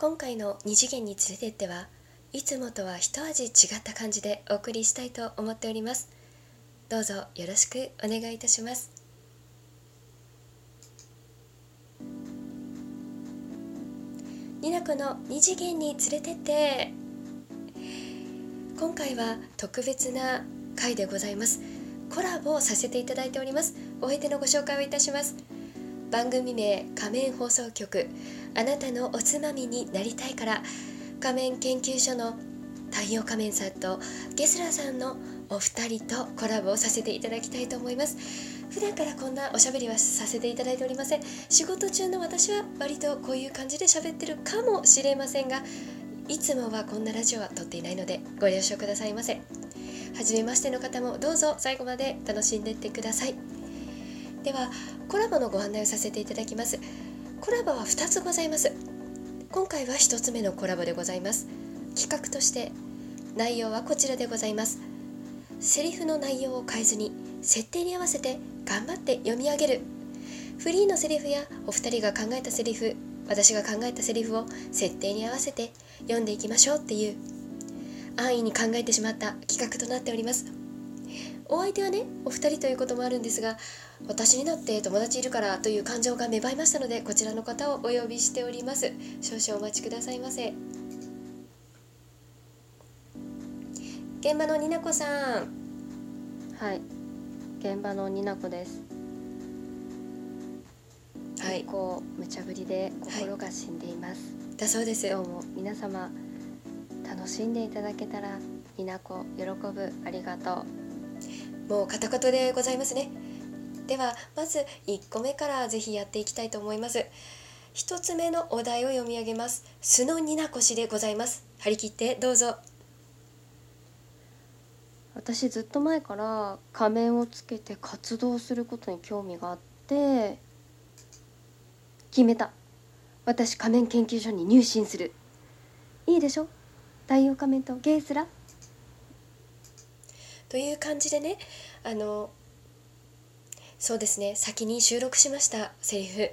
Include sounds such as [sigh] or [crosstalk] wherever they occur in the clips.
今回の2次元に連れてってはいつもとは一味違った感じでお送りしたいと思っております。どうぞよろしくお願いいたします。ニナコの2次元に連れてって。今回は特別な回でございます。コラボをさせていただいております。お相手のご紹介をいたします。番組名仮面放送局。あなたのおつまみになりたいから。仮面研究所の太陽仮面さんとゲスラーさんのお二人とコラボをさせていただきたいと思います。普段からこんなおしゃべりはさせていただいておりません。仕事中の私は割とこういう感じで喋ってるかもしれませんがいつもはこんなラジオは撮っていないのでご了承くださいませ初めましての方もどうぞ最後まで楽しんでってください。ではコラボのご案内をさせていただきます。コラボは2つございます。今回は1つ目のコラボでございます。企画として内容はこちらでございます。セリフの内容を変えずに設定に合わせて頑張って読み上げる。フリーのセリフやお二人が考えたセリフ私が考えたセリフを設定に合わせて読んでいきましょうっていう安易に考えてしまった企画となっております。お相手はねお二人ということもあるんですが私になって友達いるからという感情が芽生えましたのでこちらの方をお呼びしております。少々お待ちくださいませ。現場のになこさん。はい。現場のになこです。はい。こう無茶ぶりで心が死んでいます、だそうです。どうも皆様楽しんでいただけたらになこ喜ぶ。ありがとうもう片言でございますね。ではまず1個目からぜひやっていきたいと思います。1つ目のお題を読み上げます。素のになこしでございます。張り切ってどうぞ。私ずっと前から仮面をつけて活動することに興味があって決めた。私仮面研究所に入信する。いいでしょ？太陽仮面とゲースラという感じでねあのそうですね先に収録しましたセリフ。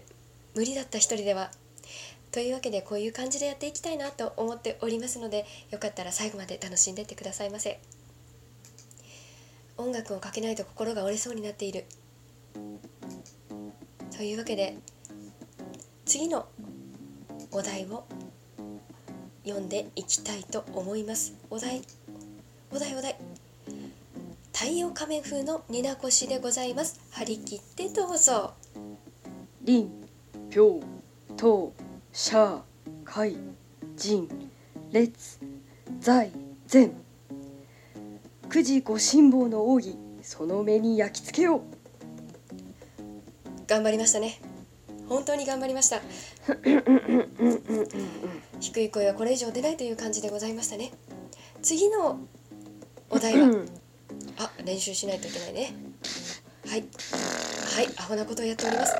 無理だった一人では。というわけでこういう感じでやっていきたいなと思っておりますのでよかったら最後まで楽しんでってくださいませ。音楽をかけないと心が折れそうになっている。というわけで次のお題を読んでいきたいと思います。お題お題お題。太陽仮面風のニナコシでございます。張り切ってどうぞ。リン、ピョウ、トウ、シャー、カイ、ジン、レツ、ザイ、ゼン九時ご辛抱の奥義その目に焼き付けよう。頑張りましたね。本当に頑張りました。[laughs] 低い声はこれ以上出ないという感じでございましたね。次のお題は [laughs] あ練習しないといけないね。はい。はい。アホなことをやっております。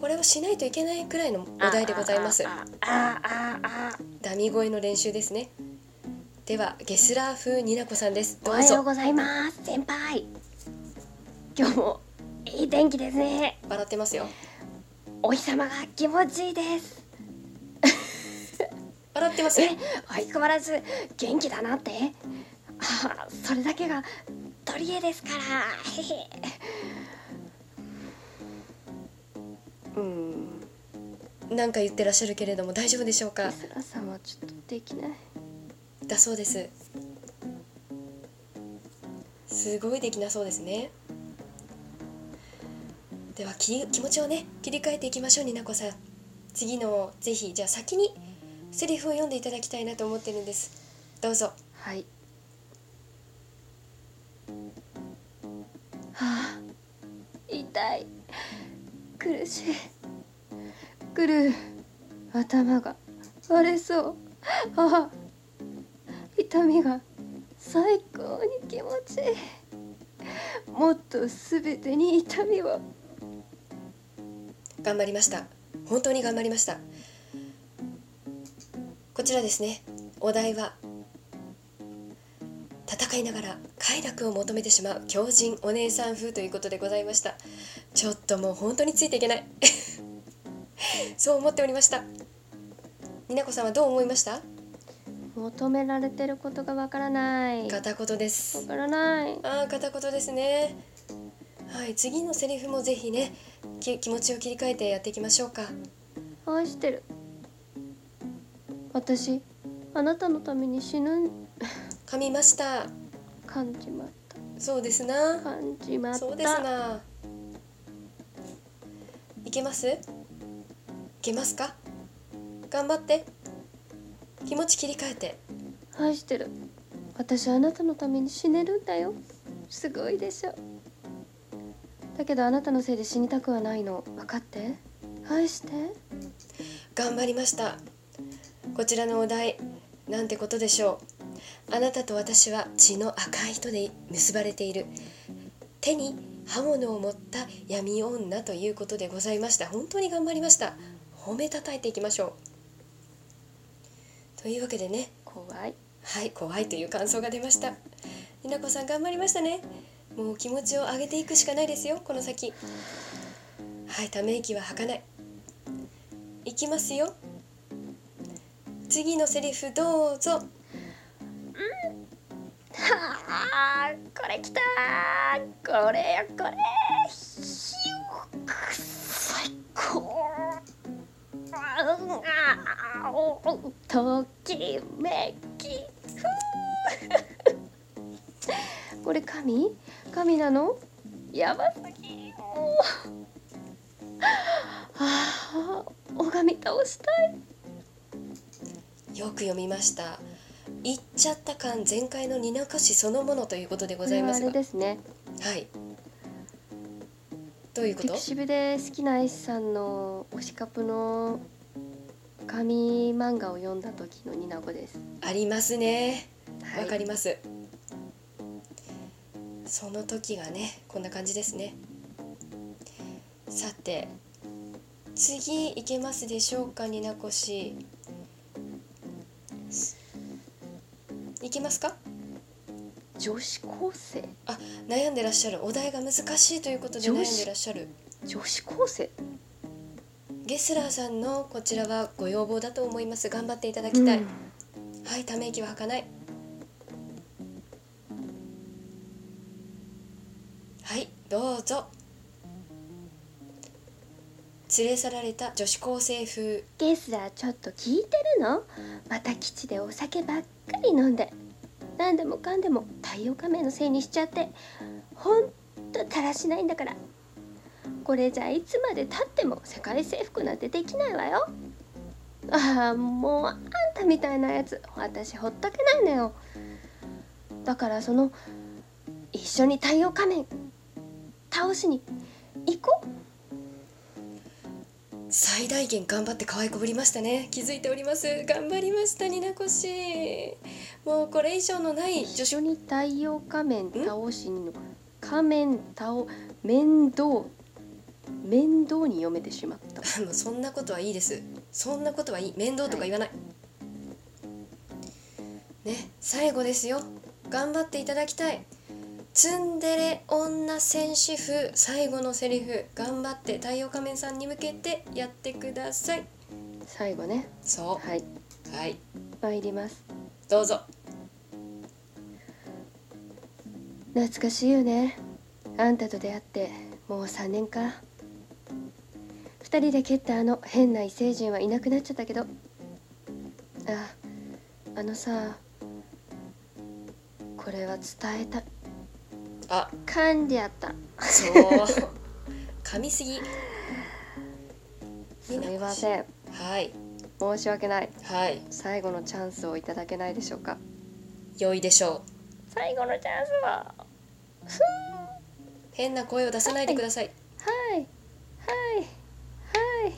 これをしないといけないくらいのお題でございます。ダミ声の練習ですね。ではゲスラー風ニナコさんです。おはようどうぞございます。先輩。今日もいい天気ですね。笑ってますよ。お日様が気持ちいいです。笑ってます？え相変わらず元気だなってあそれだけが取り柄ですから。へ [laughs] へうん。なんか言ってらっしゃるけれども大丈夫でしょうか？ゲスラさんはちょっとできない。だそうです。すごいできなそうですね。ではき気持ちをね切り替えていきましょうになこさん。次のぜひじゃあ先にセリフを読んでいただきたいなと思ってるんです。どうぞ。はい痛い。苦しい。くる頭が割れそう。ああ痛みが最高に気持ちいい。もっとすべてに痛みを。頑張りました。本当に頑張りました。こちらですね。お題は戦いながら快楽を求めてしまう強靭お姉さん風ということでございました。ちょっともう本当についていけない。[laughs] そう思っておりました。になこさんはどう思いました？求められてることがわからない。わ片言です。からない。ああ片言ですね。はい次のセリフもぜひねき気持ちを切り替えてやっていきましょうか。愛してる。私あなたのために死ぬ噛みました。感じまっそうですたな感じまった。そうですな。いけます？いけますか？頑張って。気持ち切り替えて。愛してる。私あなたのために死ねるんだよ。すごいでしょ。だけどあなたのせいで死にたくはないの。分かって？愛して？頑張りました。こちらのお題なんてことでしょうあなたと私は血の赤い糸で結ばれている。手に刃物を持った闇女ということでございました。本当に頑張りました。褒めたたえていきましょう。というわけでね。怖い。はい怖いという感想が出ました。になこさん頑張りましたね。もう気持ちを上げていくしかないですよこの先。はいため息は吐かない。いきますよ。次のセリフどうぞこれきたーこれよこれひゅく最高あーおときめき。これ神？神なの？やばすぎもうああ拝み倒したい。よく読みました。言っちゃった感全開のニナ歌詞そのものということでございますこれはあがれですね。はい。どういうこと？ピクシブで好きな絵師さんの推しカプの紙漫画を読んだ時のニナゴです。ありますね。わ、はい。かります。その時がねこんな感じですね。さて次いけますでしょうかになこしいけますか？女子高生？あ悩んでらっしゃる。お題が難しいということで悩んでらっしゃる。女子高生？ゲスラーさんのこちらはご要望だと思います。頑張っていただきたい、うん。はいため息は吐かない。はいどうぞ。連れ去られた女子高生風。ゲスラーちょっと聞いてるの？また基地でお酒ばっかり飲んで何でもかんでも太陽仮面のせいにしちゃってほんとだらしないんだから。これじゃいつまでたっても世界征服なんてできないわよ。ああもうあんたみたいなやつ私ほっとけないのよ。だからその一緒に太陽仮面倒しに行こう。最大限頑張って可愛いこぶりましたね。気づいております。頑張りましたになこしもうこれ以上のない女子一緒に太陽仮面倒しにの仮面倒面倒面倒に読めてしまった。もうそんなことはいいです。そんなことはいい。面倒とか言わない、ね最後ですよ。頑張っていただきたいツンデレ女戦士風最後のセリフ頑張って太陽仮面さんに向けてやってください。最後ね。そはい。うはい。参ります。どうぞ。懐かしいよね。あんたと出会ってもう3年か。二人で蹴ったあの変な異星人はいなくなっちゃったけど。ああのさこれは伝えたあ。噛んでやった。そう。噛みすぎ。[laughs] すみません。はい。申し訳ない。はい。最後のチャンスをいただけないでしょうか。良いでしょう。最後のチャンスは。変な声を出さないでください。はい。はい。はい。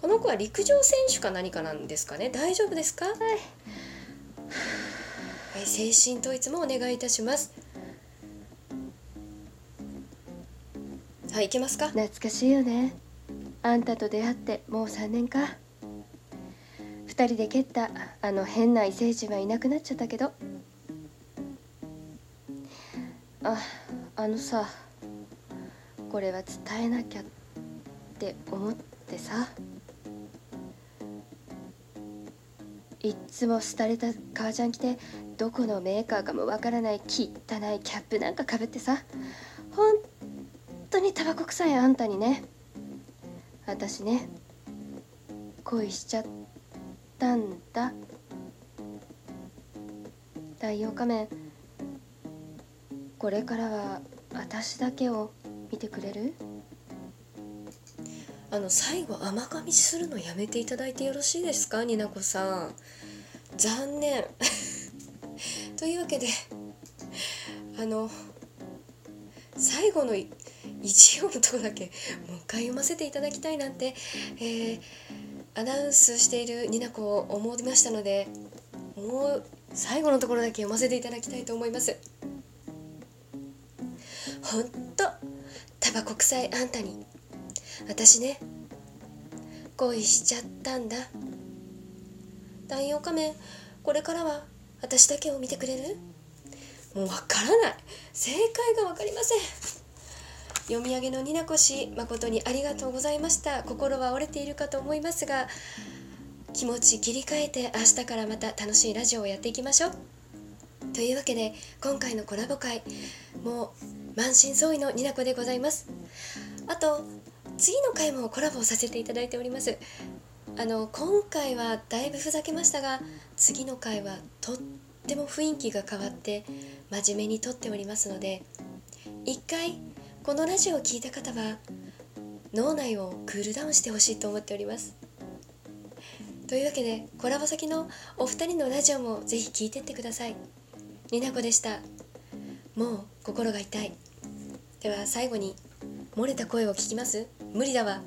この子は陸上選手か何かなんですかね。大丈夫ですか？はい、はい、精神統一もお願いいたしますはいいけますか。懐かしいよね。あんたと出会ってもう3年か。二人で蹴ったあの変な異星人はいなくなっちゃったけど。ああのさこれは伝えなきゃって思ってさ。いっつも廃れた革ジャン着てどこのメーカーかもわからない汚いキャップなんかかぶってさ。本当にタバコ臭いあんたにね。私ね恋しちゃったんだ。太陽仮面これからは私だけを見てくれる？あの最後甘噛みするのやめていただいてよろしいですか？になこさん。残念。[laughs] というわけであの最後の一行のとこだけもう一回読ませていただきたいなんて、えーアナウンスしているになこを思いましたのでもう最後のところだけ読ませていただきたいと思います。ほんとタバコ臭いあんたに私ね恋しちゃったんだ。太陽仮面これからは私だけを見てくれる？もうわからない。正解がわかりません。読み上げのになこ氏誠にありがとうございました。心は折れているかと思いますが気持ち切り替えて明日からまた楽しいラジオをやっていきましょう。というわけで今回のコラボ会もう満身創痍のになこでございます。あと次の回もコラボさせていただいております。あの今回はだいぶふざけましたが次の回はとっても雰囲気が変わって真面目に撮っておりますので一回このラジオを聴いた方は脳内をクールダウンしてほしいと思っております。というわけでコラボ先のお二人のラジオもぜひ聴いてってください。になこでした。もう心が痛い。では最後に漏れた声を聞きます？無理だわ。